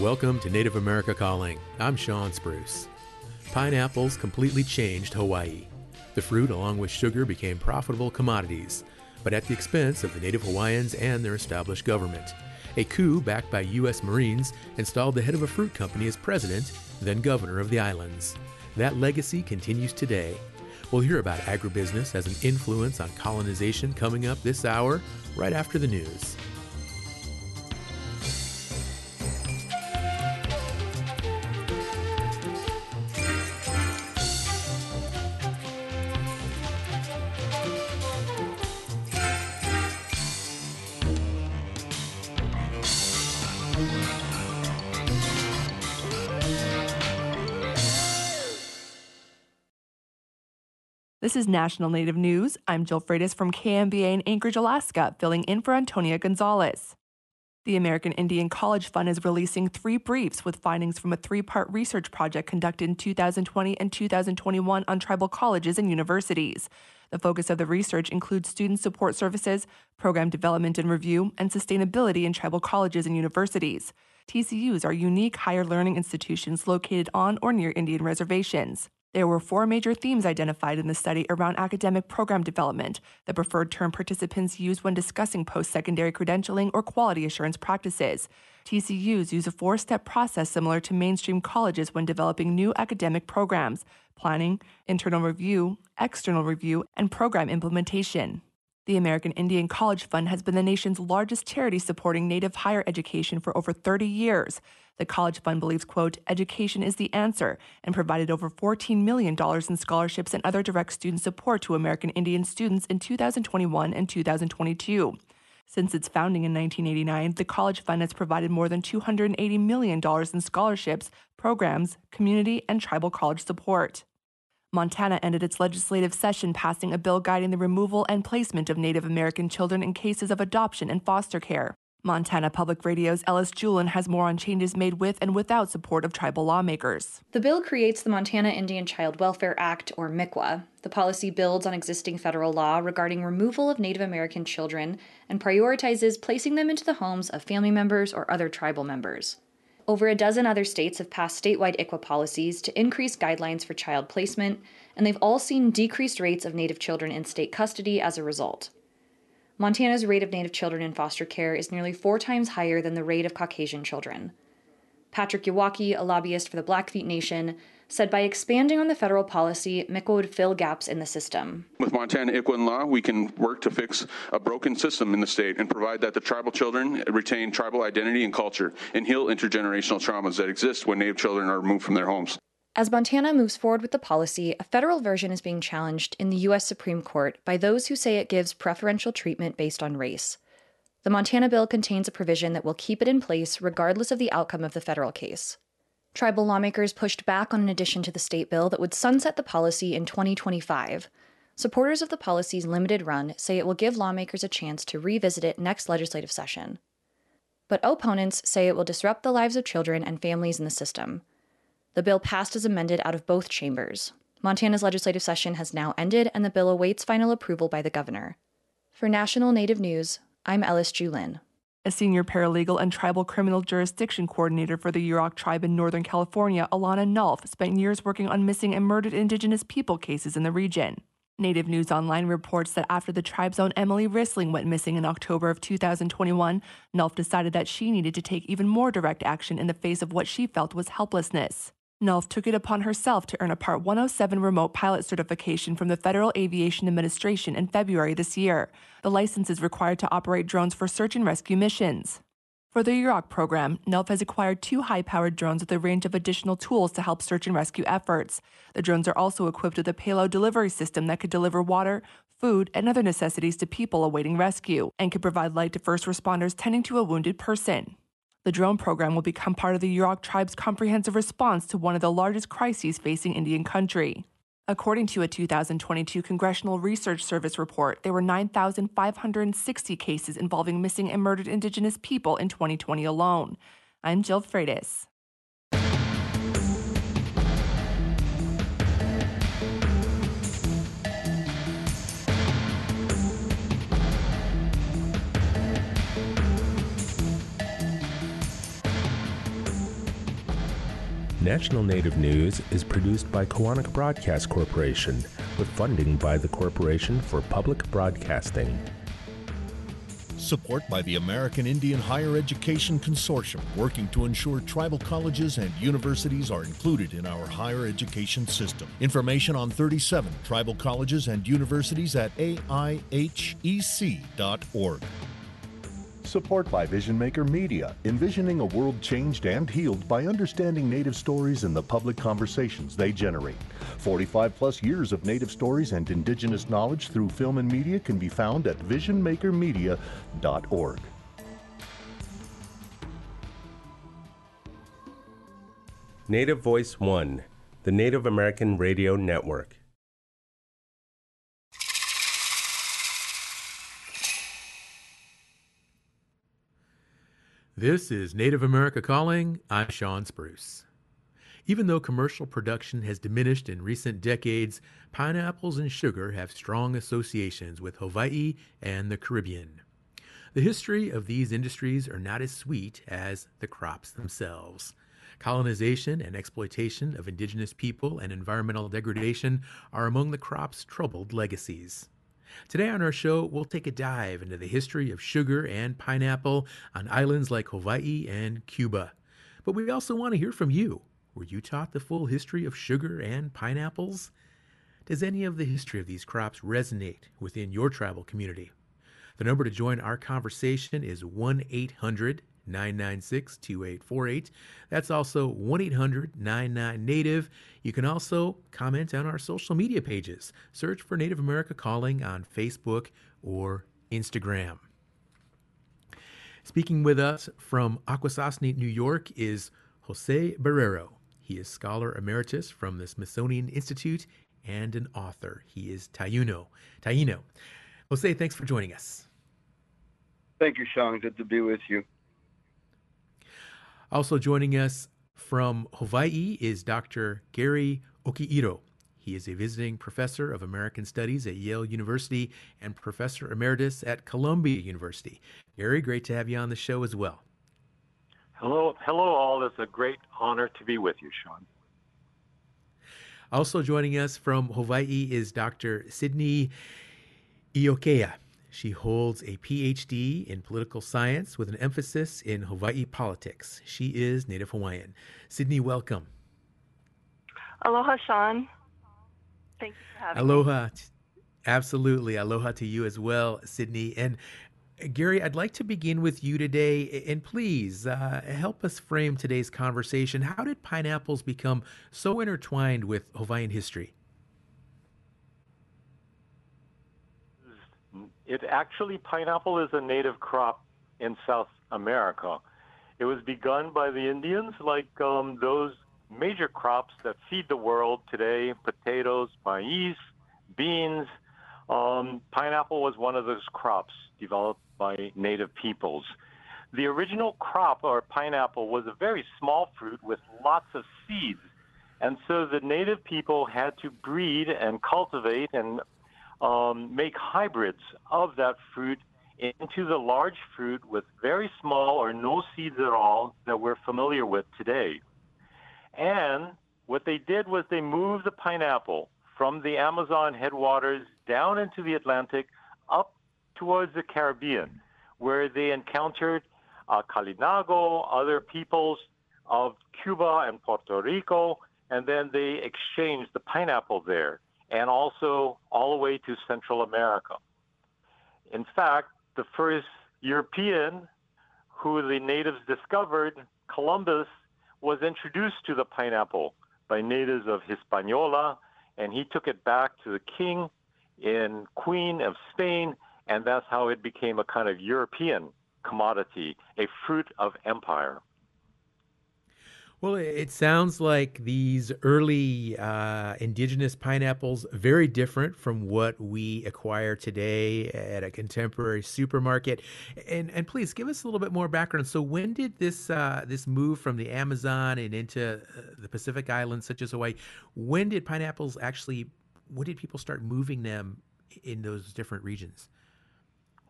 Welcome to Native America Calling. I'm Shawn Spruce. Pineapples completely changed Hawaii. The fruit, along with sugar, became profitable commodities, but at the expense of the native Hawaiians and their established government. A coup backed by U.S. Marines installed the head of a fruit company as president, then governor of the islands. That legacy continues today. We'll hear about agribusiness as an influence on colonization coming up this hour, right after the news. This is National Native News. I'm Jill Freitas from KNBA in Anchorage, Alaska, filling in for Antonia Gonzalez. The American Indian College Fund is releasing three briefs with findings from a three part research project conducted in 2020 and 2021 on tribal colleges and universities. The focus of the research includes student support services, program development and review, and sustainability in tribal colleges and universities. TCUs are unique higher learning institutions located on or near Indian reservations. There were four major themes identified in the study around academic program development, the preferred term participants use when discussing post secondary credentialing or quality assurance practices. TCUs use a four step process similar to mainstream colleges when developing new academic programs planning, internal review, external review, and program implementation. The American Indian College Fund has been the nation's largest charity supporting Native higher education for over 30 years. The College Fund believes, quote, education is the answer and provided over $14 million in scholarships and other direct student support to American Indian students in 2021 and 2022. Since its founding in 1989, the College Fund has provided more than $280 million in scholarships, programs, community, and tribal college support. Montana ended its legislative session passing a bill guiding the removal and placement of Native American children in cases of adoption and foster care. Montana Public Radio's Ellis Juhlin has more on changes made with and without support of tribal lawmakers. The bill creates the Montana Indian Child Welfare Act, or MICWA. The policy builds on existing federal law regarding removal of Native American children and prioritizes placing them into the homes of family members or other tribal members. Over a dozen other states have passed statewide ICWA policies to increase guidelines for child placement, and they've all seen decreased rates of Native children in state custody as a result. Montana's rate of Native children in foster care is nearly four times higher than the rate of Caucasian children. Patrick Yawakie, a lobbyist for the Blackfeet Nation, said by expanding on the federal policy, MICWA would fill gaps in the system. With Montana ICWA law, we can work to fix a broken system in the state and provide that the tribal children retain tribal identity and culture and heal intergenerational traumas that exist when Native children are removed from their homes. As Montana moves forward with the policy, a federal version is being challenged in the U.S. Supreme Court by those who say it gives preferential treatment based on race. The Montana bill contains a provision that will keep it in place regardless of the outcome of the federal case. Tribal lawmakers pushed back on an addition to the state bill that would sunset the policy in 2025. Supporters of the policy's limited run say it will give lawmakers a chance to revisit it next legislative session. But opponents say it will disrupt the lives of children and families in the system. The bill passed as amended out of both chambers. Montana's legislative session has now ended, and the bill awaits final approval by the governor. For National Native News, I'm Ellis Juhlin. Senior paralegal and tribal criminal jurisdiction coordinator for the Yurok tribe in Northern California, Alana Nulf, spent years working on missing and murdered Indigenous people cases in the region. Native News Online reports that after the tribe's own Emmilee Risling went missing in October of 2021, Nulf decided that she needed to take even more direct action in the face of what she felt was helplessness. Nulf took it upon herself to earn a Part 107 remote pilot certification from the Federal Aviation Administration in February this year. The license is required to operate drones for search and rescue missions. For the Yurok program, Nulf has acquired two high powered drones with a range of additional tools to help search and rescue efforts. The drones are also equipped with a payload delivery system that could deliver water, food, and other necessities to people awaiting rescue, and could provide light to first responders tending to a wounded person. The drone program will become part of the Yurok tribe's comprehensive response to one of the largest crises facing Indian country. According to a 2022 Congressional Research Service report, there were 9,560 cases involving missing and murdered Indigenous people in 2020 alone. I'm Jill Freitas. National Native News is produced by Koahnic Broadcast Corporation with funding by the Corporation for Public Broadcasting. Support by the American Indian Higher Education Consortium, working to ensure tribal colleges and universities are included in our higher education system. Information on 37 tribal colleges and universities at aihec.org. Support by Vision Maker Media, envisioning a world changed and healed by understanding Native stories and the public conversations they generate. 45 plus years of Native stories and Indigenous knowledge through film and media can be found at visionmakermedia.org. Native Voice One, the Native American Radio Network. This is Native America Calling. I'm Shawn Spruce. Even though commercial production has diminished in recent decades, pineapples and sugar have strong associations with Hawaii and the Caribbean. The history of these industries are not as sweet as the crops themselves. Colonization and exploitation of indigenous people and environmental degradation are among the crop's troubled legacies. Today on our show, we'll take a dive into the history of sugar and pineapple on islands like Hawaii and Cuba. But we also want to hear from you. Were you taught the full history of sugar and pineapples? Does any of the history of these crops resonate within your tribal community? The number to join our conversation is 1 800 996 2848. That's also 1 800 99 Native. You can also comment on our social media pages. Search for Native America Calling on Facebook or Instagram. Speaking with us from Akwesasne, New York is Jose Barreiro. He is Scholar Emeritus from the Smithsonian Institute and an author. He is Taino. Taino. Jose, thanks for joining us. Thank you, Shawn. Good to be with you. Also joining us from Hawaii is Dr. Gary Okihiro. He is a visiting professor of American Studies at Yale University and professor emeritus at Columbia University. Gary, great to have you on the show as well. Hello, hello, all. It's a great honor to be with you, Shawn. Also joining us from Hawaii is Dr. Sydney Iaukea. She holds a PhD in political science with an emphasis in Hawaii politics. She is Native Hawaiian. Sydney, welcome. Aloha, Shawn. Thank you for having Aloha. me. Absolutely. Aloha to you as well, Sydney. And Gary, I'd like to begin with you today. And please uh, help us frame today's conversation. How did pineapples become so intertwined with Hawaiian history? It actually pineapple is a native crop in South America. It was begun by the Indians, like um, those major crops that feed the world today: potatoes, maize, beans. Um, pineapple was one of those crops developed by native peoples. The original crop, or pineapple, was a very small fruit with lots of seeds. And so the native people had to breed and cultivate and um, make hybrids of that fruit into the large fruit with very small or no seeds at all that we're familiar with today. And what they did was they moved the pineapple from the Amazon headwaters down into the Atlantic up towards the Caribbean, where they encountered uh, Kalinago, other peoples of Cuba and Puerto Rico, and then they exchanged the pineapple there and also all the way to Central America. In fact, the first European who the natives discovered, Columbus, was introduced to the pineapple by natives of Hispaniola, and he took it back to the king and queen of Spain, and that's how it became a kind of European commodity, a fruit of empire. Well, it sounds like these early uh, indigenous pineapples very different from what we acquire today at a contemporary supermarket. And and please give us a little bit more background. So, when did this uh, this move from the Amazon and into uh, the Pacific Islands, such as Hawaii? When did pineapples actually? When did people start moving them in those different regions?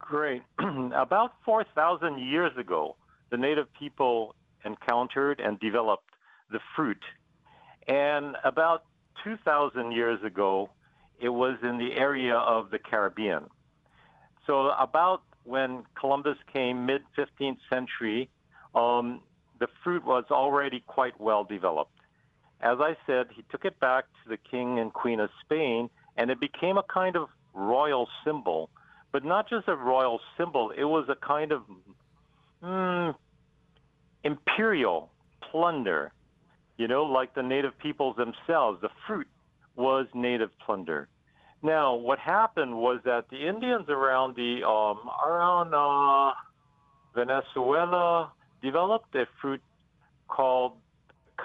Great. About four thousand years ago, the native people encountered and developed the fruit And about 2,000 years ago, it was in the area of the Caribbean. So, about when Columbus came, mid 15th century, um, the fruit was already quite well developed. As I said, he took it back to the king and queen of Spain, and it became a kind of royal symbol. But not just a royal symbol, it was a kind of mm, imperial plunder. You know, like the native peoples themselves, the fruit was native plunder. Now, what happened was that the Indians around the um, around uh, Venezuela developed a fruit called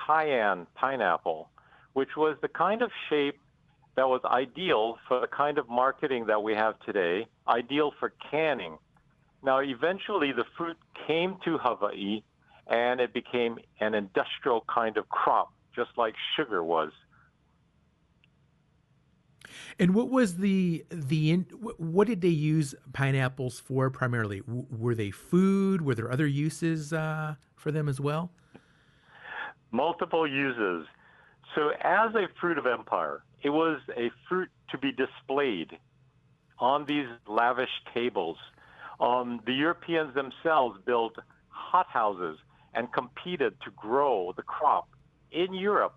cayenne pineapple, which was the kind of shape that was ideal for the kind of marketing that we have today, ideal for canning. Now, eventually, the fruit came to Hawaii, and it became an industrial kind of crop, just like sugar was. And what was the the what did they use pineapples for primarily? were they food? Were there other uses uh, for them as well? Multiple uses. So, as a fruit of empire, it was a fruit to be displayed on these lavish tables. Um, the Europeans themselves built hothouses and competed to grow the crop in Europe.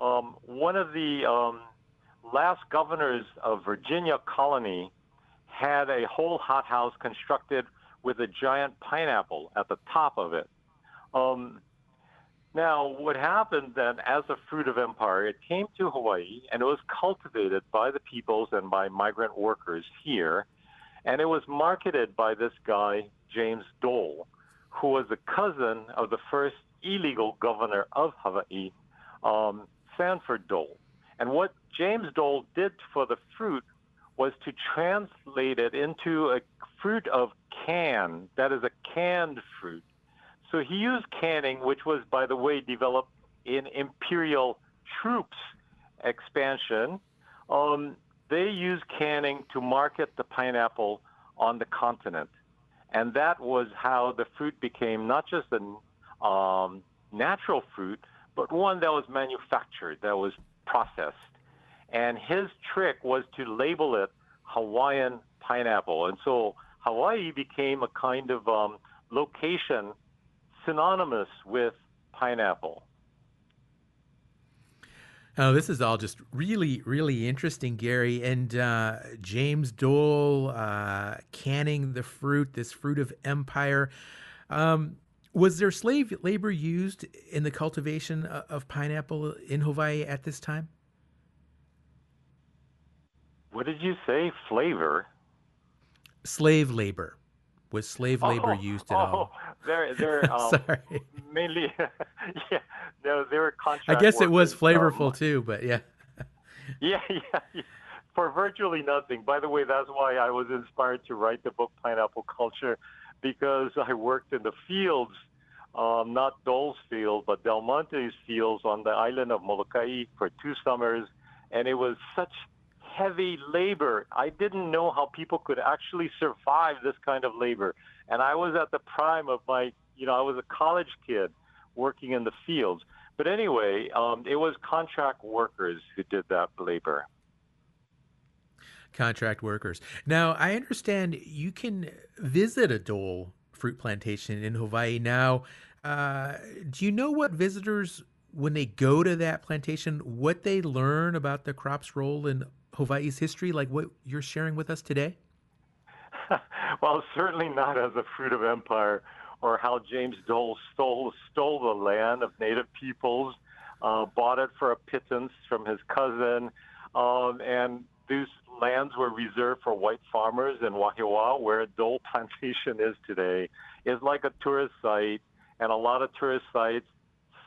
Um, one of the um, last governors of Virginia colony had a whole hothouse constructed with a giant pineapple at the top of it. Um, now, what happened then as a fruit of empire, it came to Hawaii and it was cultivated by the peoples and by migrant workers here. And it was marketed by this guy, James Dole, who was a cousin of the first illegal governor of Hawaii, um, Sanford Dole. And what James Dole did for the fruit was to translate it into a fruit of can, that is a canned fruit. So he used canning, which was, by the way, developed in imperial troops expansion. Um, they used canning to market the pineapple on the continent. And that was how the fruit became not just a um, natural fruit, but one that was manufactured, that was processed. And his trick was to label it Hawaiian pineapple. And so Hawaii became a kind of um, location synonymous with pineapple. Oh, this is all just really, really interesting, Gary. And uh, James Dole uh, canning the fruit, this fruit of empire. Um, was there slave labor used in the cultivation of pineapple in Hawaii at this time? What did you say? Flavor? Slave labor. Was slave labor oh, used at oh, all? They're, they're um, Sorry. mainly, yeah, no, they were contract I guess it was flavorful um, too, but yeah. yeah, yeah, yeah, for virtually nothing. By the way, that's why I was inspired to write the book Pineapple Culture, because I worked in the fields, um, not Dole's field, but Del Monte's fields on the island of Molokai for two summers, and it was such heavy labor. I didn't know how people could actually survive this kind of labor. And I was at the prime of my, you know, I was a college kid working in the fields. But anyway, um, it was contract workers who did that labor. Contract workers. Now, I understand you can visit a Dole fruit plantation in Hawaii. Now, uh, do you know what visitors, when they go to that plantation, what they learn about the crop's role in Hawaii's history, like what you're sharing with us today? well, certainly not as a fruit of empire or how James Dole stole stole the land of native peoples, uh, bought it for a pittance from his cousin, um, and these lands were reserved for white farmers in Wahiawa, where Dole Plantation is today, is like a tourist site, and a lot of tourist sites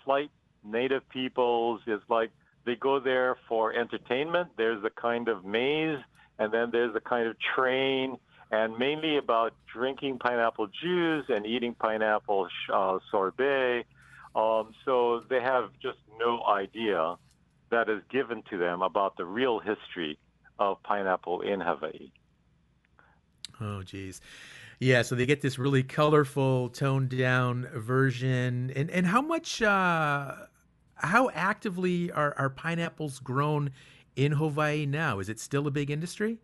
slight native peoples is like they go there for entertainment. There's a kind of maze, and then there's a kind of train, and mainly about drinking pineapple juice and eating pineapple uh, sorbet. Um, so they have just no idea that is given to them about the real history of pineapple in Hawaii. Oh, geez. Yeah, so they get this really colorful, toned down version. And and how much uh, how actively are, are pineapples grown in Hawaii now? Is it still a big industry?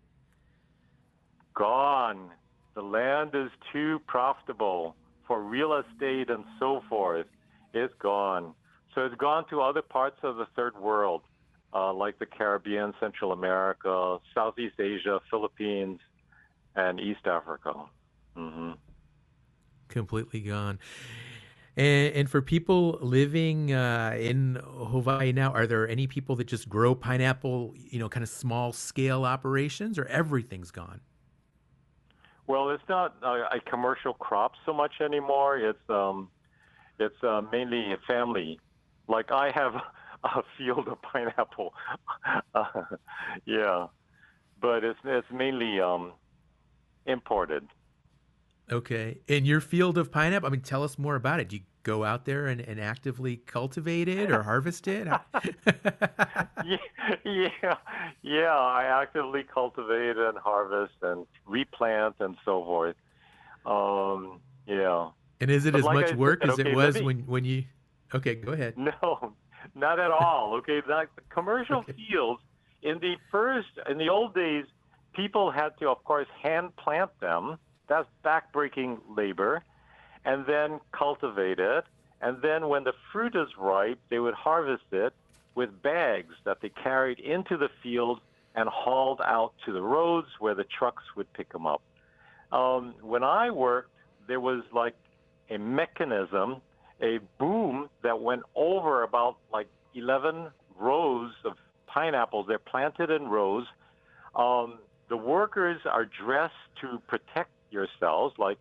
Gone. The land is too profitable for real estate and so forth. It's gone. So it's gone to other parts of the third world, uh, like the Caribbean, Central America, Southeast Asia, Philippines, and East Africa. Mm-hmm. Completely gone. And, and for people living uh, in Hawaii now, are there any people that just grow pineapple, you know, kind of small scale operations, or everything's gone? Well, it's not a, a commercial crop so much anymore. It's um, it's uh, mainly a family. Like I have a field of pineapple. uh, yeah, but it's it's mainly um, imported. Okay. In your field of pineapple, I mean, tell us more about it. Do you go out there and, and actively cultivate it or harvest it? yeah, yeah, yeah. I actively cultivate and harvest and replant and so forth. Um, yeah. And is it but as like much I work said, as okay, it was me... when, when you? Okay, go ahead. No, not at all. Okay, like the commercial okay. fields in the first in the old days, people had to, of course, hand plant them that's backbreaking labor. And then cultivate it. And then when the fruit is ripe, they would harvest it with bags that they carried into the field and hauled out to the roads where the trucks would pick them up. Um, when I worked, there was like a mechanism, a boom that went over about like 11 rows of pineapples. They're planted in rows. Um, the workers are dressed to protect yourselves, like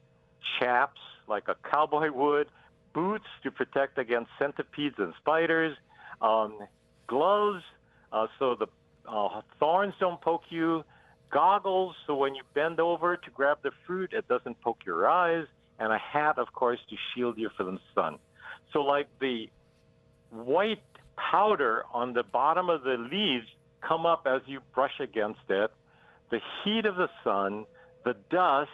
chaps, like a cowboy would, boots to protect against centipedes and spiders, um, gloves uh, so the uh, thorns don't poke you, goggles so when you bend over to grab the fruit, it doesn't poke your eyes, and a hat, of course, to shield you from the sun. So, like the white powder on the bottom of the leaves come up as you brush against it, the heat of the sun, the dust,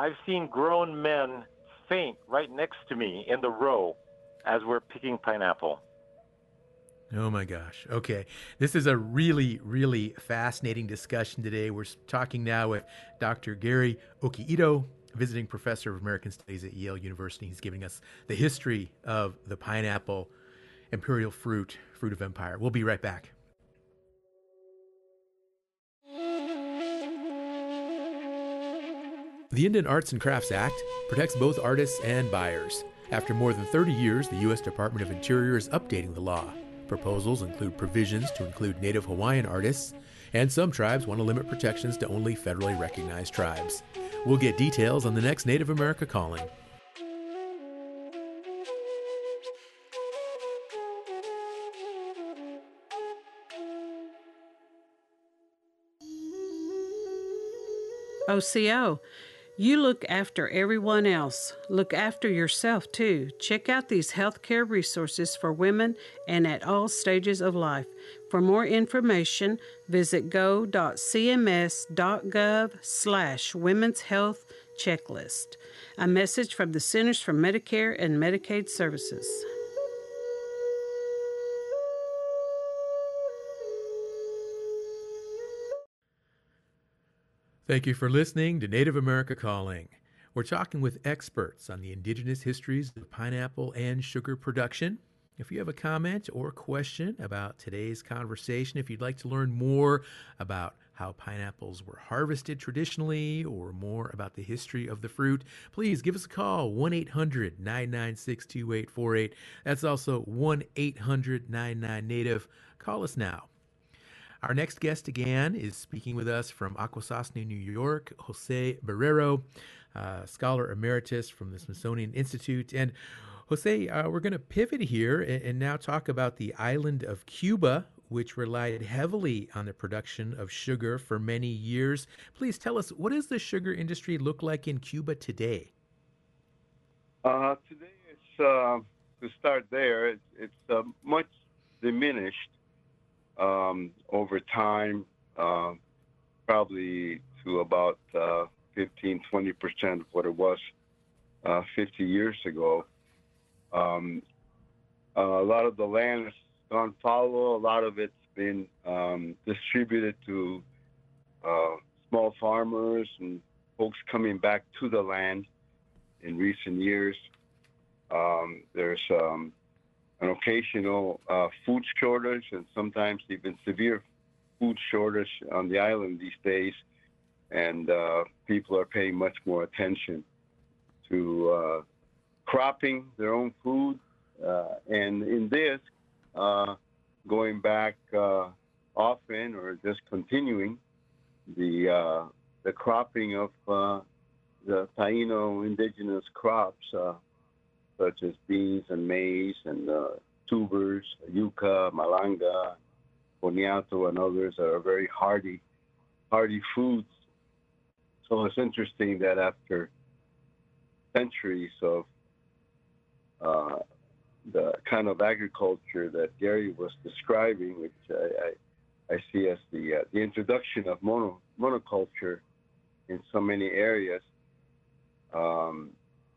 I've seen grown men faint right next to me in the row as we're picking pineapple. Oh my gosh. Okay. This is a really, really fascinating discussion today. We're talking now with Dr. Gary Okihiro, visiting professor of American Studies at Yale University. He's giving us the history of the pineapple, imperial fruit, fruit of empire. We'll be right back. The Indian Arts and Crafts Act protects both artists and buyers. After more than 30 years, the U.S. Department of Interior is updating the law. Proposals include provisions to include Native Hawaiian artists, and some tribes want to limit protections to only federally recognized tribes. We'll get details on the next Native America Calling. OCO. You look after everyone else. Look after yourself too. Check out these healthcare resources for women and at all stages of life. For more information, visit go.cms.gov slash women's health checklist. A message from the Centers for Medicare and Medicaid Services. Thank you for listening to Native America Calling. We're talking with experts on the indigenous histories of pineapple and sugar production. If you have a comment or question about today's conversation, if you'd like to learn more about how pineapples were harvested traditionally or more about the history of the fruit, please give us a call 1 800 996 2848. That's also 1 800 99 Native. Call us now. Our next guest again is speaking with us from Akwesasne, New York, Jose Barreiro, uh, scholar emeritus from the Smithsonian Institute. And Jose, uh, we're going to pivot here and, and now talk about the island of Cuba, which relied heavily on the production of sugar for many years. Please tell us, what does the sugar industry look like in Cuba today? Uh, today, it's uh, to start there. It's, it's uh, much diminished um, over time, uh, probably to about uh, 15, 20 percent of what it was uh, 50 years ago. Um, Uh, a lot of the land has gone fallow. A lot of it's been um, distributed to uh, small farmers and folks coming back to the land in recent years. Um, there's um, an occasional uh, food shortage and sometimes even severe food shortage on the island these days. And uh, people are paying much more attention to uh, cropping their own food. Uh, and in this, uh, going back uh, often or just continuing the the cropping of the Taino indigenous crops such as beans and maize and uh, tubers, yuca, malanga, boniato, and others are very hardy, hardy foods. So it's interesting that after centuries of uh, the kind of agriculture that Gary was describing, which I, I, I see as the uh, the introduction of mono, monoculture in so many areas, um,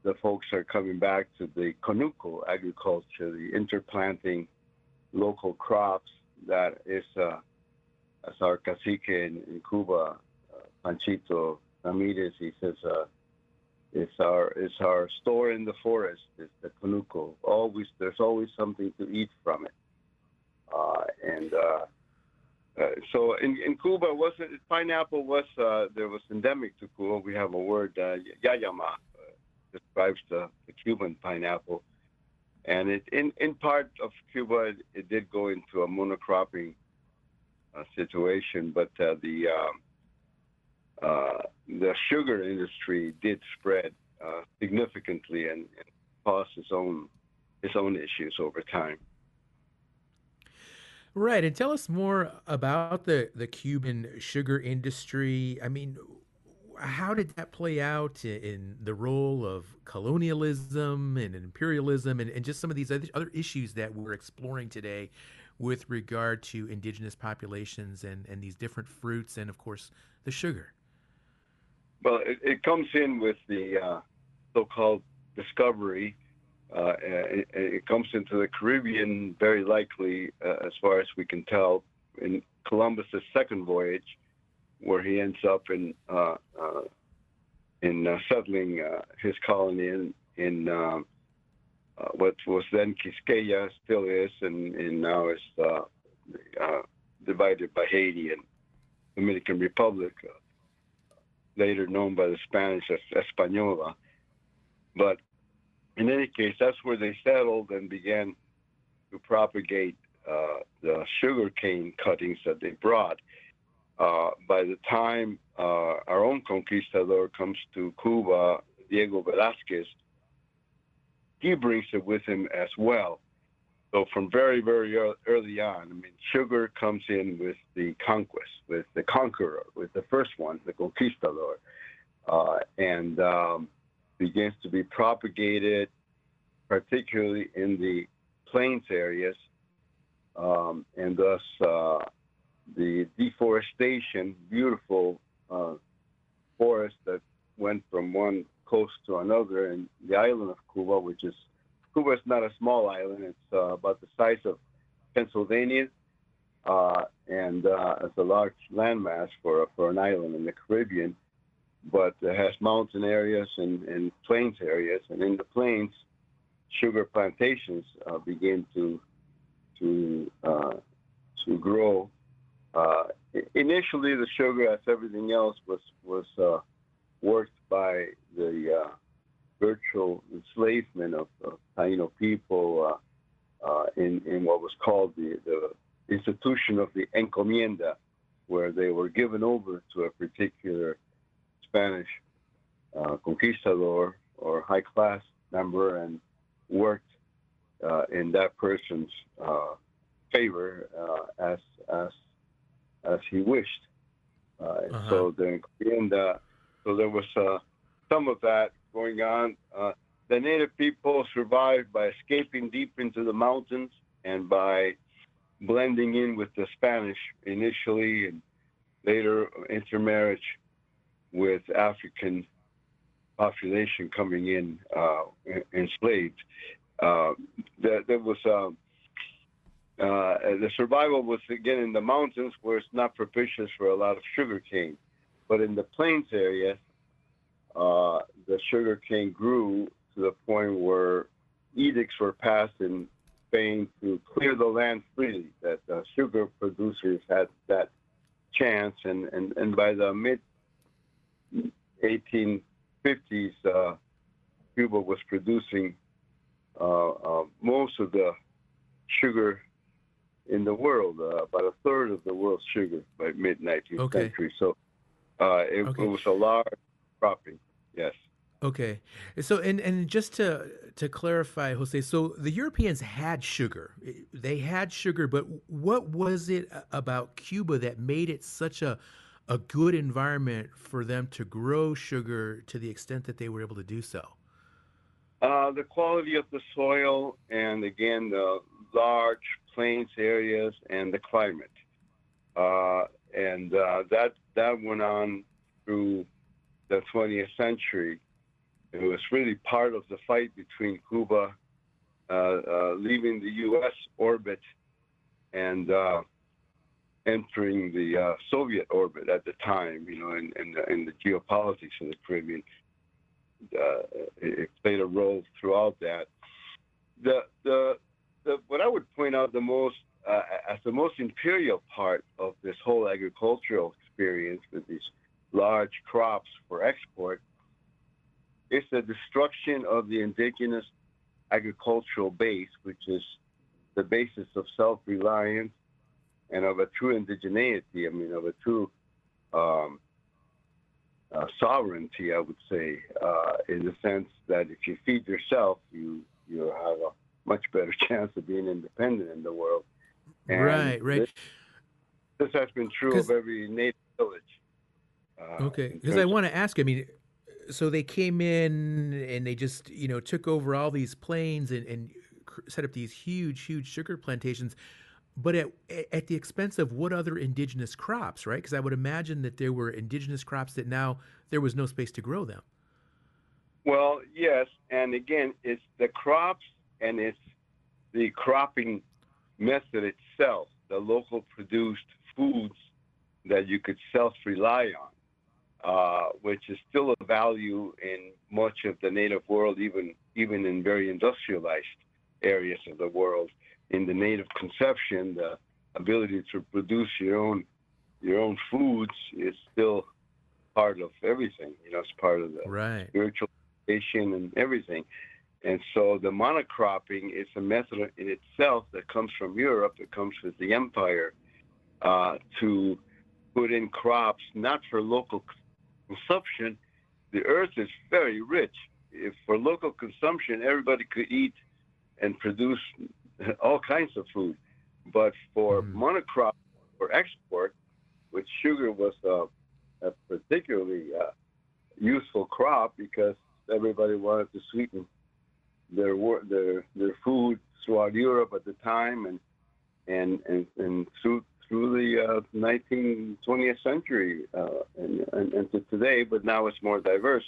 the folks are coming back to the conuco agriculture, the interplanting local crops that is, uh, as our cacique in, in Cuba, uh, Panchito Ramirez, he says, uh, it's our it's our store in the forest. It's the conuco. Always there's always something to eat from it. Uh, and uh, uh, so in, in Cuba, was it pineapple was uh, there was endemic to Cuba. We have a word uh, yayama, describes the, the Cuban pineapple. And it, in, in part of Cuba, it, it did go into a monocropping uh, situation, but uh, the um, uh, the sugar industry did spread uh, significantly and, and caused its own its own issues over time. Right, and tell us more about the the Cuban sugar industry. I mean, how did that play out in the role of colonialism and imperialism and, and just some of these other issues that we're exploring today with regard to indigenous populations and, and these different fruits and, of course, the sugar? Well, it, it comes in with the uh, so called discovery. Uh, it, it, comes into the Caribbean very likely, uh, as far as we can tell, in Columbus's second voyage where he ends up in uh, uh, in uh, settling uh, his colony in in um, uh, what was then Quisqueya, still is, and, and now is uh, divided by Haiti and Dominican Republic, later known by the Spanish as Española. But in any case, that's where they settled and began to propagate the sugarcane cuttings that they brought. Uh, by the time uh, our own conquistador comes to Cuba, Diego Velazquez, he brings it with him as well. So from very, very early on, I mean, sugar comes in with the conquest, with the conqueror, with the first one, the conquistador, uh, and um, begins to be propagated, particularly in the plains areas, um, and thus uh, the deforestation, beautiful uh, forest that went from one coast to another, and the island of Cuba, which is Cuba is not a small island; it's uh, about the size of Pennsylvania, uh, and uh, it's a large landmass for for an island in the Caribbean. But it has mountain areas and, and plains areas, and in the plains, sugar plantations uh, begin to to uh, to grow uh, initially, the sugar, everything else, was was uh, worked by the uh, virtual enslavement of, of Taino people uh, uh, in in what was called the, the institution of the encomienda, where they were given over to a particular Spanish uh, conquistador or high class member and worked in that person's favor as as as he wished. Uh, uh-huh. So the and uh, so there was uh, some of that going on. Uh, the native people survived by escaping deep into the mountains and by blending in with the Spanish initially, and later intermarriage with African population coming in uh, enslaved. uh, there, there was um, uh, the survival was again in the mountains where it's not propitious for a lot of sugar cane, but in the plains area, uh, the sugar cane grew to the point where edicts were passed in Spain to clear the land freely. That uh, sugar producers had that chance, and and, and by the mid 1850s, uh, Cuba was producing uh, uh, most of the sugar in the world, uh, about a third of the world's sugar by mid 19th okay. century. So uh, it, okay. it, was a large cropping. Yes. Okay. So and and just to to clarify, Jose, so the Europeans had sugar. They had sugar, but what was it about Cuba that made it such a a good environment for them to grow sugar to the extent that they were able to do so? Uh, the quality of the soil, and again, the large plains areas and the climate. Uh, and uh, that that went on through the 20th century. It was really part of the fight between Cuba uh, uh leaving the U.S. orbit and uh, entering the uh, Soviet orbit at the time. You know, in, in, the, in the geopolitics of the Caribbean, it played a role throughout that. The the the, what I would point out the most uh, as the most imperial part of this whole agricultural experience with these large crops for export is the destruction of the indigenous agricultural base, which is the basis of self-reliance and of a true indigeneity. I mean, of a true um, uh, sovereignty, I would say, uh, in the sense that if you feed yourself, you you have a much better chance of being independent in the world. And right, right. This, this has been true of every native village. Uh, okay, because I want to ask. I mean, so they came in and they just you know took over all these plains and, and set up these huge, huge sugar plantations, but at at the expense of what other indigenous crops, right? Because I would imagine that there were indigenous crops that now there was no space to grow them. Well, yes, and again, it's the crops and it's the cropping method itself, the local produced foods that you could self rely on, uh, which is still a value in much of the native world, even even in very industrialized areas of the world. In the native conception, the ability to produce your own your own foods is still part of everything. You know, it's part of the right. spiritual and everything. And so the monocropping is a method in itself that comes from Europe, that comes with the empire, uh, to put in crops not for local consumption. The earth is very rich. If for local consumption, everybody could eat and produce all kinds of food. But for mm. monocrop for export, which sugar was a, a particularly uh, useful crop because everybody wanted to sweeten their their their food throughout Europe at the time, and and and, and through through the uh, 19th 20th century uh, and, and, and to today, but now it's more diverse.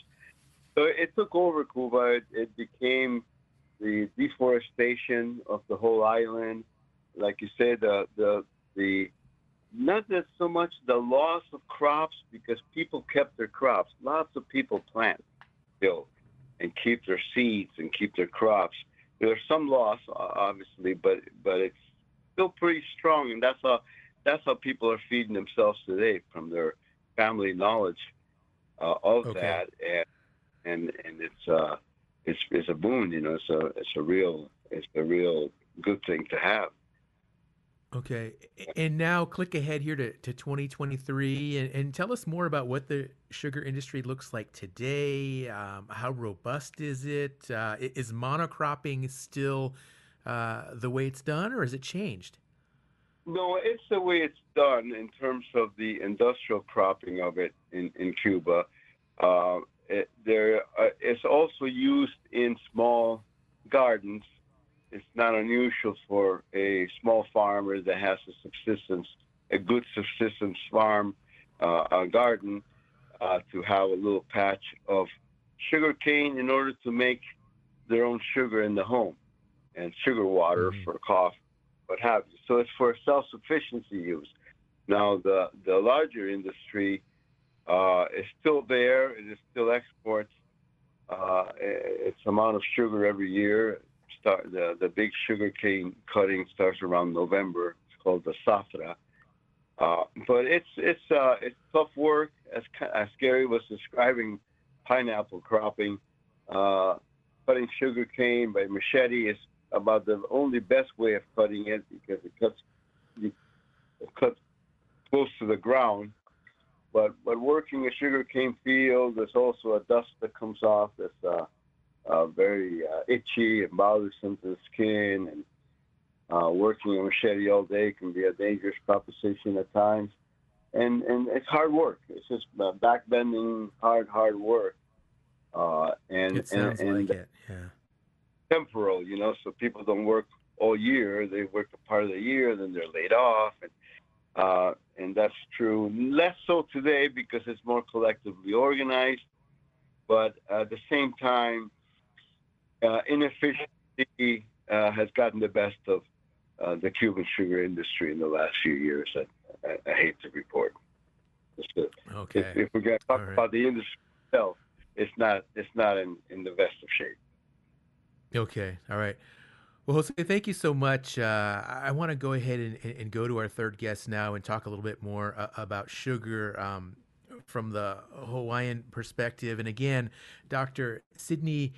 So it took over Cuba. It, it became the deforestation of the whole island. Like you said, the the the not that so much the loss of crops because people kept their crops. Lots of people plant still and keep their seeds and keep their crops. There's some loss, obviously, but but it's still pretty strong, and that's how that's how people are feeding themselves today from their family knowledge uh, of okay. that, and and and it's uh it's it's a boon, you know. It's a it's a real it's a real good thing to have. Okay. And now click ahead here to, to 2023 and, and tell us more about what the sugar industry looks like today. Um, how robust is it? Uh, is monocropping still uh, the way it's done or has it changed? No, it's the way it's done in terms of the industrial cropping of it in, in Cuba. Uh, it, there, uh, it's also used in small gardens it's not unusual for a small farmer that has a subsistence, a good subsistence farm, uh, a garden, uh, to have a little patch of sugar cane in order to make their own sugar in the home. and sugar water mm-hmm. for cough, what have you. So it's for self-sufficiency use. Now the the larger industry uh, is still there. It is still exports uh, its amount of sugar every year. Start the the big sugar cane cutting starts around November. It's called the zafra. Uh, but it's it's uh, it's tough work. As as Gary was describing, pineapple cropping, uh, cutting sugar cane by machete is about the only best way of cutting it because it cuts it cuts close to the ground. But but working a sugarcane field, there's also a dust that comes off that's uh, uh, very uh, itchy and bothersome to the skin. And uh, working a machete all day can be a dangerous proposition at times. And and it's hard work. It's just uh, back bending, hard hard work. Uh, and it sounds and, and like it. Yeah. Temporal, you know, so people don't work all year. They work a part of the year, then they're laid off, and uh, and that's true. Less so today because it's more collectively organized, but at the same time, uh, inefficiency uh, has gotten the best of uh, the Cuban sugar industry in the last few years. I, I, I hate to report. Okay. If, if we're going to talk right. about the industry itself, it's not it's not in, in the best of shape. Okay. All right. Well, Jose, thank you so much. Uh, I want to go ahead and, and, go to our third guest now and talk a little bit more uh, about sugar um, from the Hawaiian perspective. And again, Dr. Sydney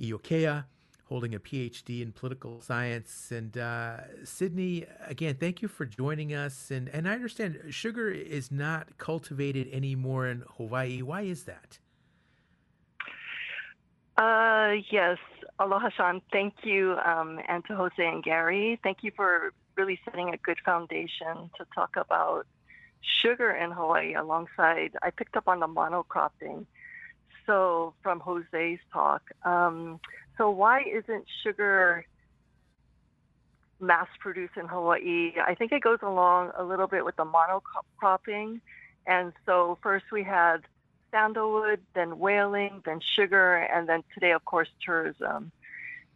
Iaukea, holding a PhD in political science. And uh, Sydney, again, thank you for joining us. And, and I understand sugar is not cultivated anymore in Hawaii. Why is that? Uh, yes. Aloha, Shawn. Thank you, um, and to Jose and Gary. Thank you for really setting a good foundation to talk about sugar in Hawaii alongside, I picked up on the monocropping. So, from Jose's talk. Um, so, why isn't sugar mass produced in Hawaii? I think it goes along a little bit with the monocropping. And so, first we had sandalwood, then whaling, then sugar, and then today, of course, tourism.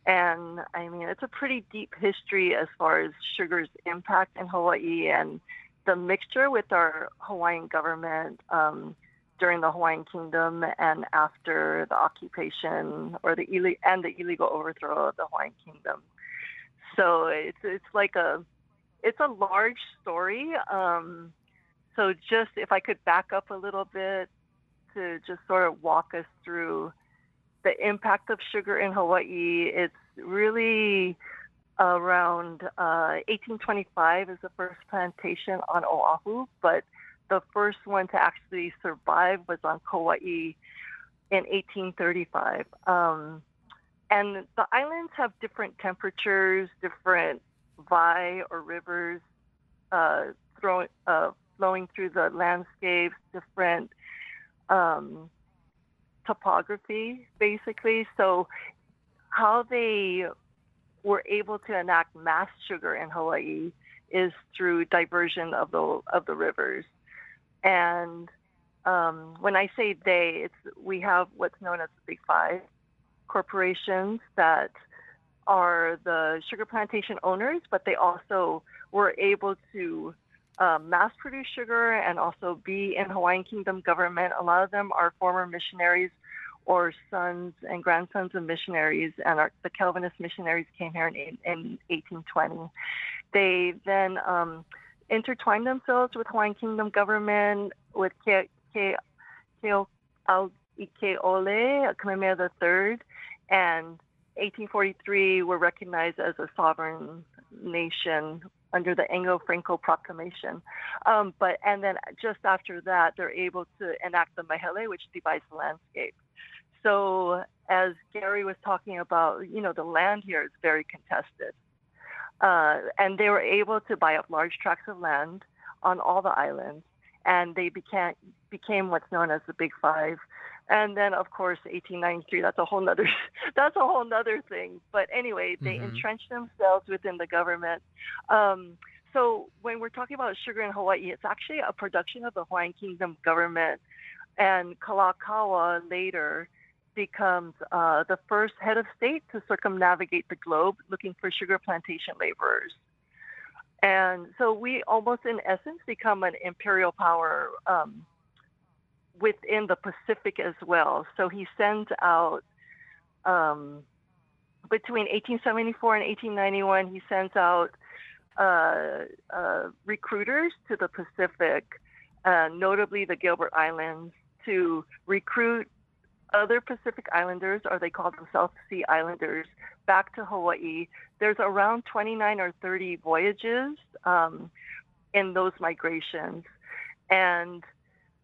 And I mean, it's a pretty deep history as far as sugar's impact in Hawaii and the mixture with our Hawaiian government um, during the Hawaiian Kingdom and after the occupation or the Ill- and the illegal overthrow of the Hawaiian Kingdom. So it's it's like a it's a large story. Um, so just if I could back up a little bit, to just sort of walk us through the impact of sugar in Hawaii. It's really around uh, 1825 is the first plantation on Oahu, but the first one to actually survive was on Kauai in 1835. Um, and the islands have different temperatures, different vai or rivers uh, throwing, uh, flowing through the landscapes, different um, topography, basically. So, how they were able to enact mass sugar in Hawaii is through diversion of the of the rivers. And um, when I say they, it's we have what's known as the Big Five corporations that are the sugar plantation owners, but they also were able to um, mass produce sugar and also be in Hawaiian Kingdom government. A lot of them are former missionaries or sons and grandsons of missionaries, and our, the Calvinist missionaries came here in, in 1820. They then um, intertwined themselves with Hawaiian Kingdom government, with Ke, Ke, Ke, Ike Ole, Kamehameha III, and 1843 were recognized as a sovereign nation under the Anglo-Franco Proclamation. Um, but and then just after that, they're able to enact the Mahele, which divides the landscape. So as Gary was talking about, you know, the land here is very contested, uh, and they were able to buy up large tracts of land on all the islands, and they became became what's known as the Big Five. And then, of course, 1893. That's a whole nother. That's a whole nother thing. But anyway, they mm-hmm. entrenched themselves within the government. Um, so when we're talking about sugar in Hawaii, it's actually a production of the Hawaiian Kingdom government, and Kalakaua later becomes uh, the first head of state to circumnavigate the globe looking for sugar plantation laborers. And so we almost, in essence, become an imperial power um, within the Pacific as well. So he sends out, um, between 1874 and 1891, he sends out uh, uh, recruiters to the Pacific, uh, notably the Gilbert Islands, to recruit other Pacific Islanders, or they call them South Sea Islanders, back to Hawaii. There's around 29 or 30 voyages um, in those migrations. And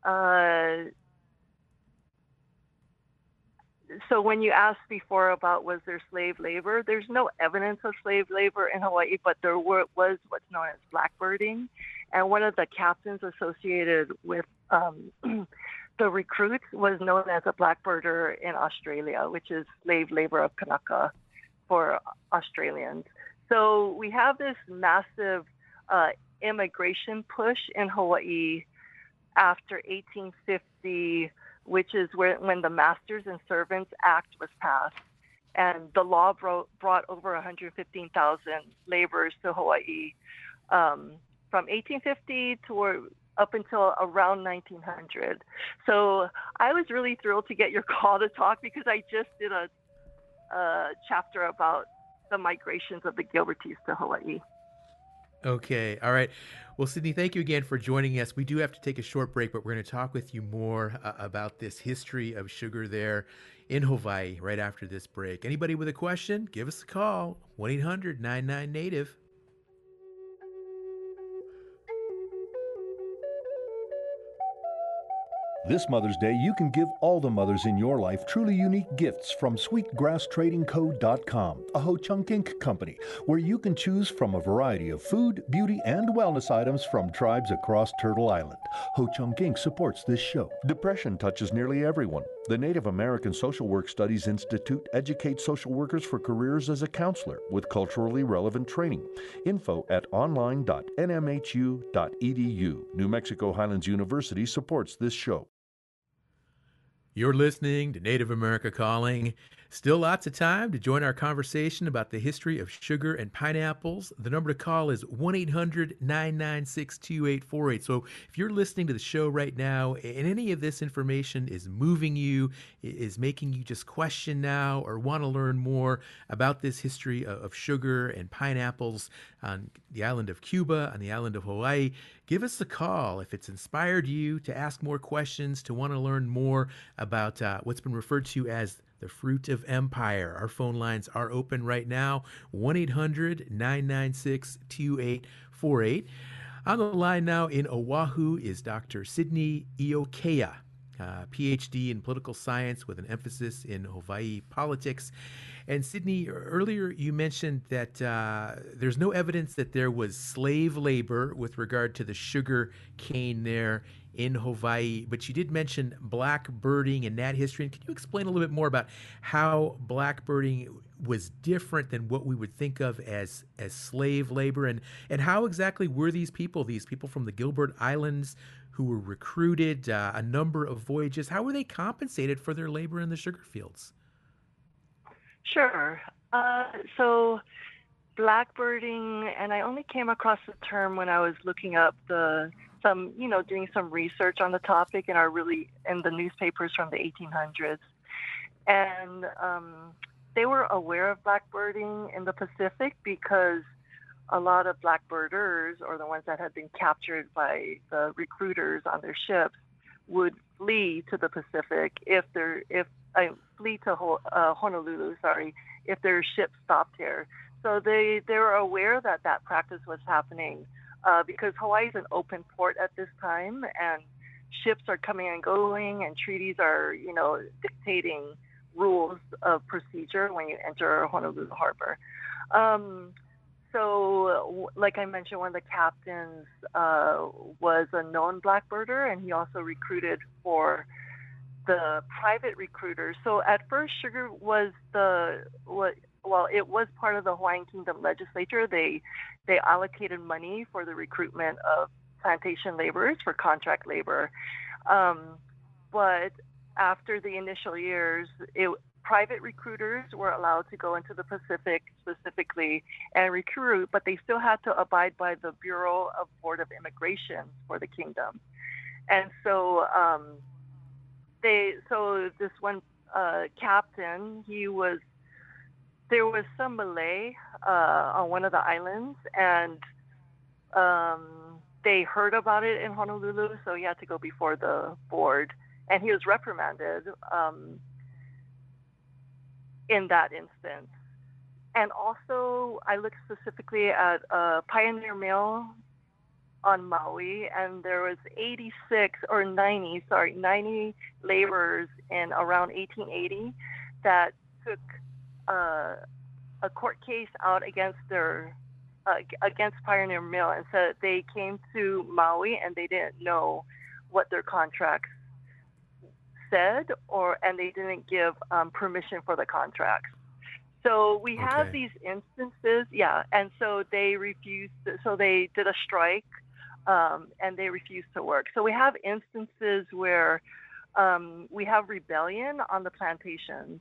uh, so when you asked before about was there slave labor, there's no evidence of slave labor in Hawaii, but there were, was what's known as blackbirding. And one of the captains associated with um, the recruit was known as a blackbirder in Australia, which is slave labor of Kanaka for Australians. So we have this massive uh, immigration push in Hawaii after 1850, which is where, when the Masters and Servants Act was passed. And the law brought, brought over 115,000 laborers to Hawaii um, from 1850 to up until around 1900. So I was really thrilled to get your call to talk because I just did a, a chapter about the migrations of the Gilbertese to Hawaii. Okay. All right. Well, Sydney, thank you again for joining us. We do have to take a short break, but we're going to talk with you more uh, about this history of sugar there in Hawaii right after this break. Anybody with a question, give us a call 1 800 99 Native. This Mother's Day, you can give all the mothers in your life truly unique gifts from SweetGrassTradingCo.com, a Ho Chunk Inc. company, where you can choose from a variety of food, beauty, and wellness items from tribes across Turtle Island. Ho Chunk Inc. supports this show. Depression touches nearly everyone. The Native American Social Work Studies Institute educates social workers for careers as a counselor with culturally relevant training. Info at online.nmhu.edu. New Mexico Highlands University supports this show. You're listening to Native America Calling. Still lots of time to join our conversation about the history of sugar and pineapples. The number to call is 1 800 996 2848. So if you're listening to the show right now and any of this information is moving you, is making you just question now, or want to learn more about this history of sugar and pineapples on the island of Cuba, on the island of Hawaii, give us a call if it's inspired you to ask more questions, to want to learn more about uh, what's been referred to as the fruit of empire. Our phone lines are open right now 1 800 996 2848. On the line now in Oahu is Dr. Sydney Iaukea. Uh, PhD in political science with an emphasis in Hawaii politics. And Sydney, earlier you mentioned that uh, there's no evidence that there was slave labor with regard to the sugar cane there in Hawaii, but you did mention blackbirding and that history. And can you explain a little bit more about how blackbirding was different than what we would think of as as slave labor, and and how exactly were these people, these people from the Gilbert Islands, who were recruited, uh, a number of voyages, how were they compensated for their labor in the sugar fields? Sure. Uh, so blackbirding, and I only came across the term when I was looking up the some, you know, doing some research on the topic in our really in the newspapers from the 1800s, and um, they were aware of blackbirding in the Pacific because a lot of blackbirders, or the ones that had been captured by the recruiters on their ships, would flee to the Pacific if their if I uh, flee to uh, Honolulu, sorry, if their ship stopped here. So they they were aware that that practice was happening uh, because Hawaii is an open port at this time, and ships are coming and going, and treaties are, you know, dictating rules of procedure when you enter Honolulu Harbor. Um, so, like I mentioned, one of the captains uh, was a known blackbirder, and he also recruited for the private recruiters. So, at first, sugar was the what well, it was part of the Hawaiian Kingdom legislature. They they allocated money for the recruitment of plantation laborers for contract labor, um, but after the initial years, it, private recruiters were allowed to go into the Pacific specifically and recruit, but they still had to abide by the Bureau of Board of Immigration for the kingdom. And so um, they, so this one uh, captain, he was, there was some Malay uh, on one of the islands, and um, they heard about it in Honolulu, so he had to go before the board, and he was reprimanded um, in that instance. And also, I looked specifically at uh, Pioneer Mill on Maui, and there was 86 or 90, sorry, 90 laborers in around 1880 that took uh, a court case out against their uh, against Pioneer Mill and said they came to Maui and they didn't know what their contracts said, or and they didn't give um, permission for the contracts. So we have these instances, yeah, and so they refused. So they did a strike, um, and they refused to work. So we have instances where um, we have rebellion on the plantations,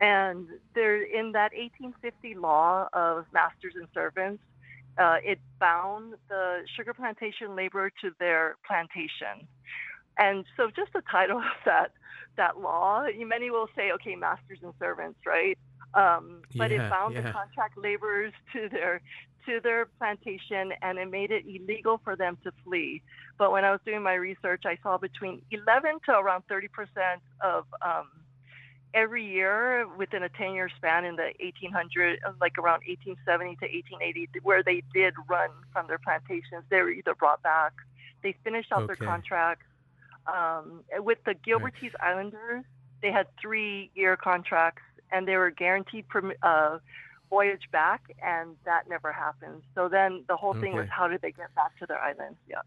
and there in that 1850 law of masters and servants, uh, it bound the sugar plantation laborer to their plantation. And so, just the title of that that law, many will say, okay, masters and servants, right? Um, but Yeah, it bound the contract laborers to their to their plantation, and it made it illegal for them to flee. But when I was doing my research, I saw between 11 to around 30 percent of um, every year within a 10 year span in the 1800 like around 1870 to 1880 where they did run from their plantations they were either brought back they finished out Okay. their contracts um, with the gilbertese islanders they had three year contracts and they were guaranteed perm- uh, voyage back and that never happened so then the whole thing was how did they get back to their islands yeah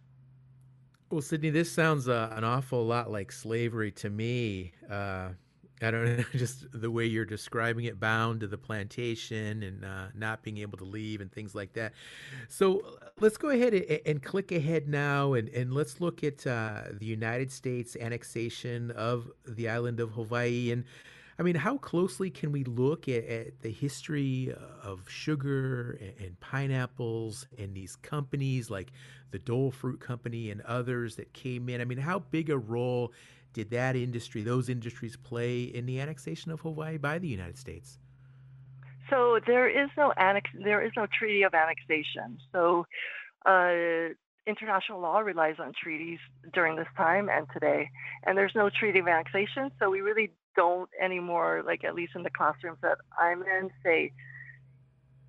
Well, Sydney, this sounds uh, an awful lot like slavery to me. Uh, I don't know, just the way you're describing it, bound to the plantation and uh, not being able to leave and things like that. So let's go ahead and, and click ahead now and, and let's look at uh, the United States annexation of the island of Hawaii. And I mean, how closely can we look at, at the history of sugar and, and pineapples and these companies like the Dole Fruit Company and others that came in? I mean, how big a role did that industry, those industries, play in the annexation of Hawaii by the United States? So there is no annex. There is no treaty of annexation. So uh, international law relies on treaties during this time and today, and there's no treaty of annexation. So we really don't anymore, like at least in the classrooms that I'm in, say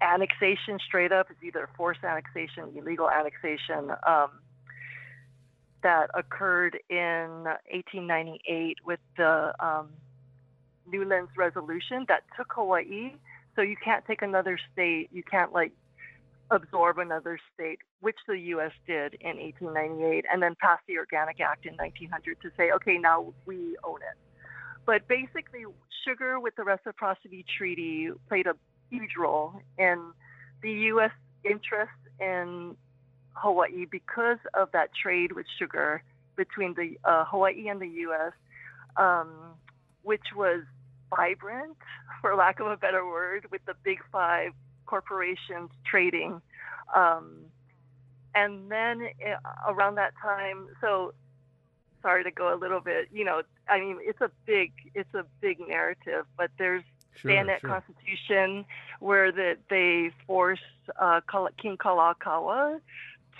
annexation straight up is either forced annexation, illegal annexation. Um, that occurred in 1898 with the um, Newlands Resolution that took Hawaii. So you can't take another state, you can't like absorb another state, which the U.S. did in 1898, and then pass the Organic Act in 1900 to say, okay, now we own it. But basically, sugar with the Reciprocity Treaty played a huge role in the U.S. interest in Hawaii because of that trade with sugar between the uh, Hawaii and the U.S., um, which was vibrant, for lack of a better word, with the big five corporations trading. Um, and then uh, around that time, so sorry to go a little bit, you know, I mean, it's a big, it's a big narrative, but there's Sure, bayonet sure. constitution where that they force uh, Kala- King Kalakaua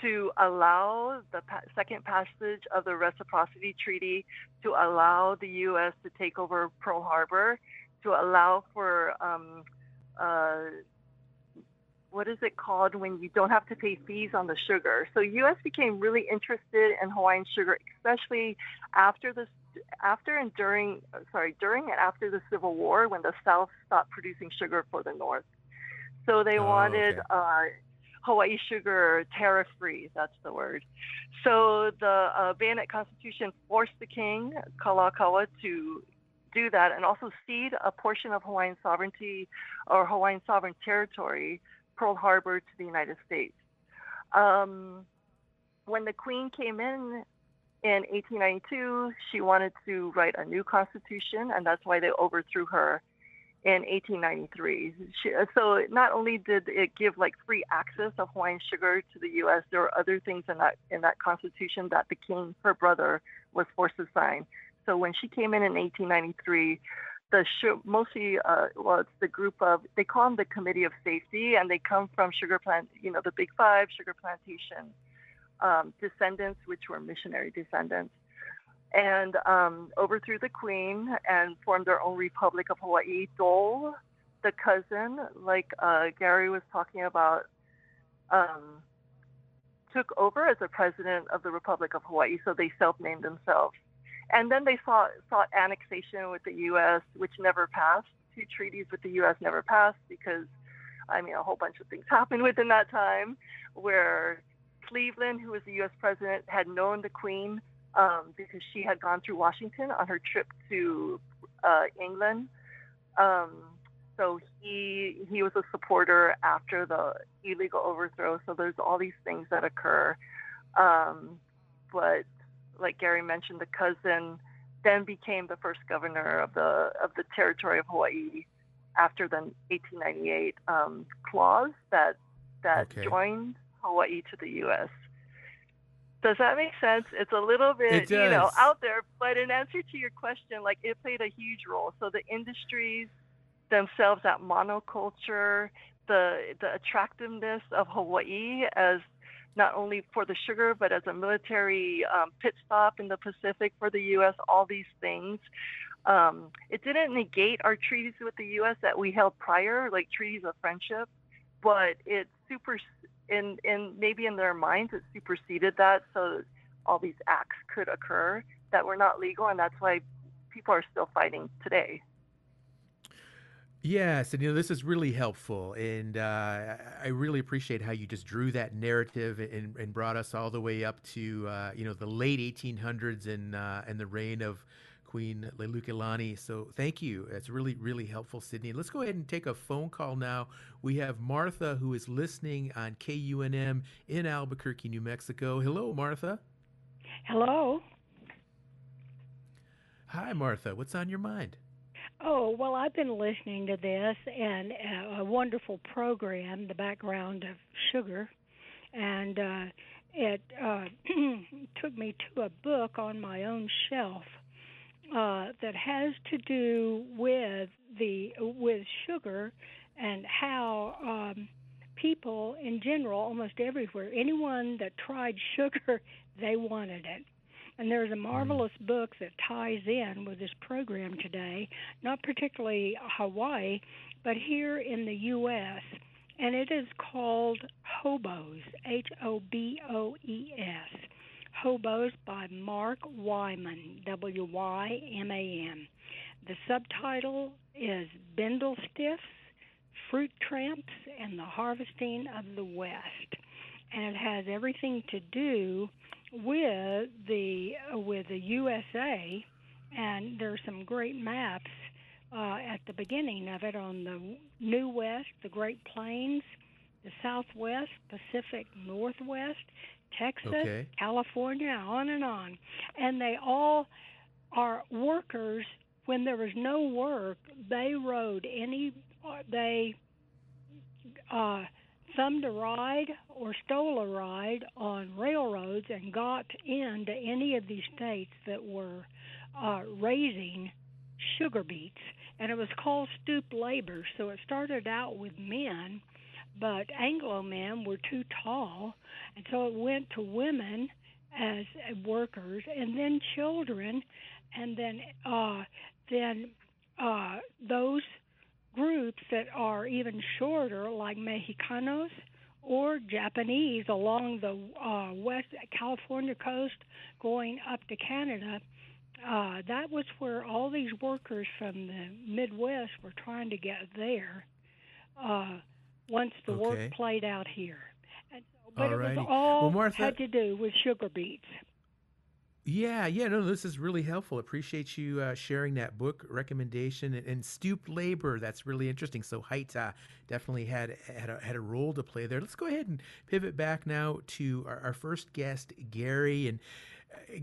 to allow the second passage of the reciprocity treaty to allow the U.S. to take over Pearl Harbor, to allow for um, uh, what is it called when you don't have to pay fees on the sugar. So U.S. became really interested in Hawaiian sugar, especially after the after and during sorry during and after the Civil War when the South stopped producing sugar for the North. So they Oh, wanted okay. uh, Hawaii sugar tariff free. That's the word. So the uh, Bayonet Constitution forced the king Kalakaua to do that and also cede a portion of Hawaiian sovereignty or Hawaiian sovereign territory, Pearl Harbor, to the United States. Um, when the Queen came in in 1892, she wanted to write a new constitution, and that's why they overthrew her in 1893. So not only did it give like free access of Hawaiian sugar to the U.S., there were other things in that in that constitution that the king, her brother, was forced to sign. So when she came in in 1893, the mostly uh, well, it's the group of they call them the Committee of Safety, and they come from sugar plant, you know, the Big Five sugar plantation um, descendants, which were missionary descendants, and um, overthrew the queen and formed their own Republic of Hawaii. Dole, the cousin, like uh, Gary was talking about, um, took over as the president of the Republic of Hawaii, so they self-named themselves. And then they sought, sought annexation with the U.S., which never passed. Two treaties with the U.S. never passed because, I mean, a whole bunch of things happened within that time where Cleveland, who was the U.S. president, had known the Queen um, because she had gone through Washington on her trip to uh, England. Um, so he he was a supporter after the illegal overthrow. So there's all these things that occur. Um, but like Gary mentioned, the cousin then became the first governor of the of the territory of Hawaii after the 1898 um, clause that that okay. joined Hawaii to the U.S. Does that make sense? It's a little bit, you know, out there, but in answer to your question, like it played a huge role. So the industries themselves, that monoculture, the the attractiveness of Hawaii as not only for the sugar, but as a military um, pit stop in the Pacific for the U.S., all these things. Um, it didn't negate our treaties with the U.S. that we held prior, like treaties of friendship, but it super, in, in maybe in their minds, it superseded that, so all these acts could occur that were not legal, and that's why people are still fighting today. Yes, and you know this is really helpful, and uh, I really appreciate how you just drew that narrative and, and brought us all the way up to uh, you know the late 1800s and uh, and the reign of Queen Liliuokalani. So thank you. It's really really helpful, Sydney. Let's go ahead and take a phone call now. We have Martha who is listening on KUNM in Albuquerque, New Mexico. Hello, Martha. Hello. Hi, Martha. What's on your mind? Oh, well, I've been listening to this and uh, a wonderful program, The Background of Sugar, and uh, it uh, took me to a book on my own shelf uh, that has to do with the with sugar and how um, people in general, almost everywhere, anyone that tried sugar, they wanted it. And there's a mm-hmm. marvelous book that ties in with this program today, not particularly Hawaii, but here in the U.S. And it is called Hoboes, H O B O E S. Hoboes by Mark Wyman, W Y M A N. The subtitle is Bindle Stiffs, Fruit Tramps, and the Harvesting of the West. And it has everything to do with the with the USA, and there's some great maps uh, at the beginning of it on the New West, the Great Plains, the Southwest, Pacific Northwest, Texas, okay. California, on and on, and they all are workers. When there was no work, they rode any they. Uh, thumbed a ride or stole a ride on railroads and got into any of these states that were uh, raising sugar beets. And it was called stoop labor. So it started out with men, but Anglo men were too tall. And so it went to women as workers and then children. And then, uh, then uh, those groups that are even shorter, like Mexicanos or Japanese along the uh, West California coast going up to Canada. Uh, that was where all these workers from the Midwest were trying to get there uh, once the okay. work played out here. And so, but Alrighty. it was all well, Martha, had to do with sugar beets. Yeah, yeah, no, this is really helpful. Appreciate you uh, sharing that book recommendation and, and stoop labor. That's really interesting. So height uh, definitely had had a, had a role to play there. Let's go ahead and pivot back now to our, our first guest, Gary, and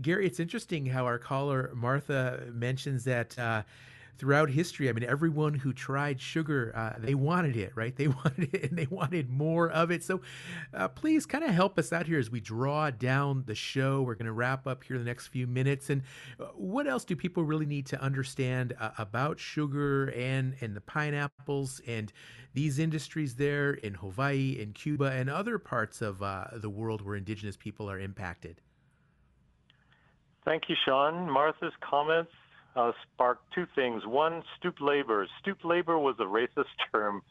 Gary, it's interesting how our caller Martha mentions that uh, throughout history, I mean, everyone who tried sugar, uh, they wanted it, right? They wanted it and they wanted more of it. So uh, please kind of help us out here as we draw down the show. We're going to wrap up here in the next few minutes. And uh, what else do people really need to understand uh, about sugar and, and the pineapples and these industries there in Hawaii and Cuba and other parts of uh, the world where indigenous people are impacted? Thank you, Shawn. Martha's comments uh, sparked two things. One, stoop labor. Stoop labor was a racist term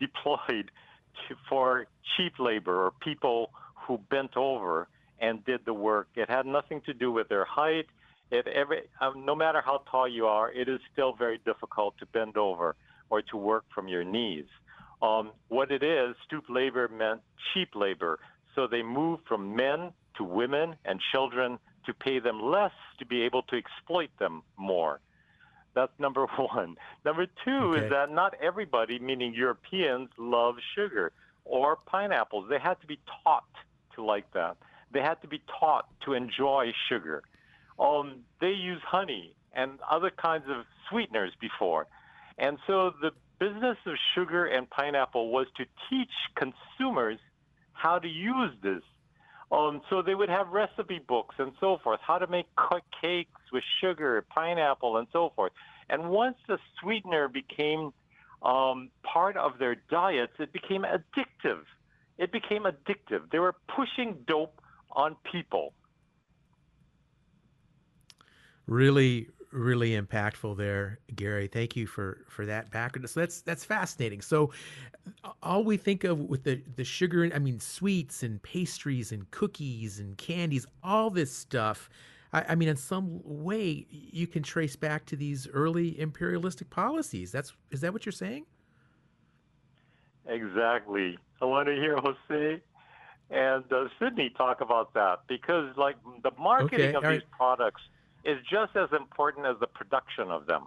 deployed to, for cheap labor or people who bent over and did the work. It had nothing to do with their height. It every, um, no matter how tall you are, it is still very difficult to bend over or to work from your knees. Um, what it is, stoop labor meant cheap labor. So they moved from men to women and children to pay them less to be able to exploit them more. That's number one. Number two okay. is that not everybody, meaning Europeans, love sugar or pineapples. They had to be taught to like that. They had to be taught to enjoy sugar. Um, they use honey and other kinds of sweeteners before. And so the business of sugar and pineapple was to teach consumers how to use this um, so they would have recipe books and so forth, how to make cakes with sugar, pineapple, and so forth. And once the sweetener became um, part of their diets, it became addictive. It became addictive. They were pushing dope on people. Really, really impactful there, Gary. Thank you for for that background. So that's that's fascinating. So all we think of with the the sugar, I mean, sweets and pastries and cookies and candies, all this stuff. I, I mean, in some way, you can trace back to these early imperialistic policies. That's is that what you're saying? Exactly. I want to hear Jose and uh, Sydney talk about that because, like, the marketing okay, of these right. products is just as important as the production of them.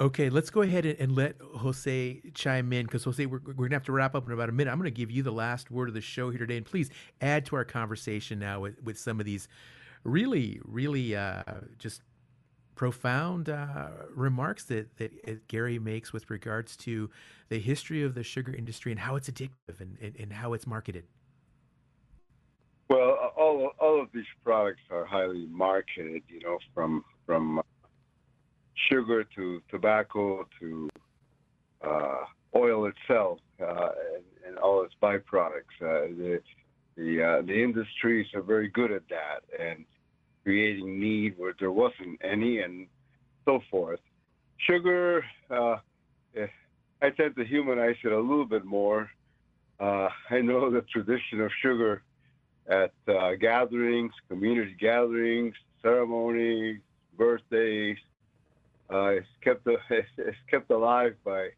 Okay, let's go ahead and, let Jose chime in because Jose, we're, we're going to have to wrap up in about a minute. I'm going to give you the last word of the show here today, and please add to our conversation now with, with some of these really, really uh, just profound uh, remarks that, that Gary makes with regards to the history of the sugar industry and how it's addictive and, and, and how it's marketed. All of these products are highly marketed. You know, from from sugar to tobacco to uh, oil itself uh, and, and, all its byproducts. Uh, the the uh, the industries are very good at that and creating need where there wasn't any and so forth. Sugar, uh, eh, I tend to humanize it a little bit more. Uh, I know the tradition of sugar at uh, gatherings, community gatherings, ceremonies, birthdays. Uh, it's kept it's kept alive by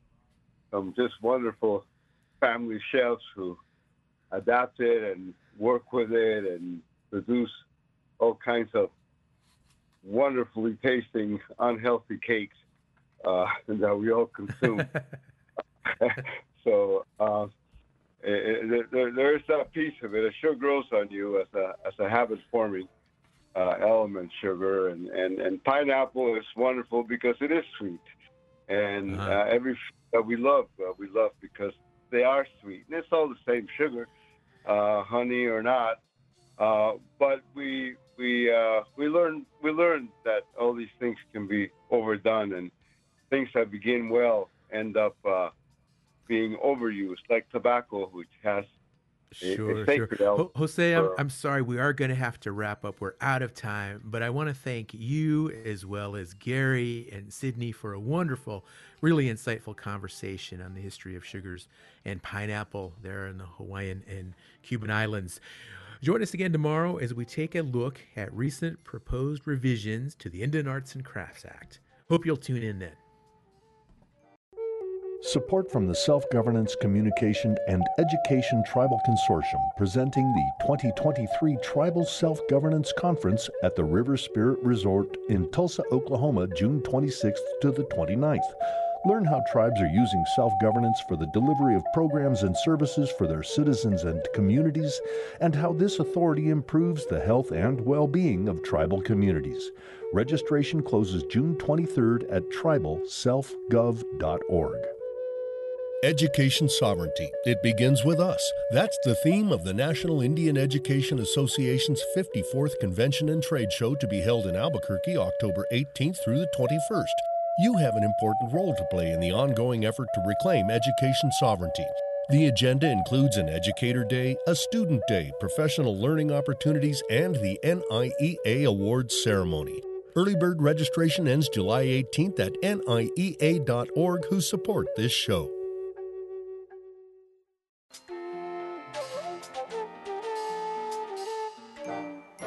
some just wonderful family chefs who adapt it and work with it and produce all kinds of wonderfully tasting unhealthy cakes uh, that we all consume. so it, there, there is that piece of it. It sure grows on you as a as a habit forming uh, element, sugar and, and and pineapple is wonderful because it is sweet, and uh-huh. uh, every that we love uh, we love because they are sweet, and it's all the same sugar, uh, honey or not. Uh, but we we uh, we learn we learn that all these things can be overdone, and things that begin well end up being overused, like tobacco, which has Sure, sure. Jose, I'm, I'm sorry. We are going to have to wrap up. We're out of time, but I want to thank you as well as Gary and Sydney for a wonderful, really insightful conversation on the history of sugars and pineapple there in the Hawaiian and Cuban islands. Join us again tomorrow as we take a look at recent proposed revisions to the Indian Arts and Crafts Act. Hope you'll tune in then. Support from the Self Governance Communication and Education Tribal Consortium presenting the 2023 Tribal Self Governance Conference at the River Spirit Resort in Tulsa, Oklahoma, June 26th to the 29th. Learn how tribes are using self governance for the delivery of programs and services for their citizens and communities, and how this authority improves the health and well being of tribal communities. Registration closes June 23rd at tribalselfgov.org. Education sovereignty. It begins with us. That's the theme of the National Indian Education Association's 54th Convention and Trade Show to be held in Albuquerque October 18th through the 21st. You have an important role to play in the ongoing effort to reclaim education sovereignty. The agenda includes an Educator Day, a Student Day, professional learning opportunities, and the NIEA Awards ceremony. Early bird registration ends July 18th at niea.org, who support this show.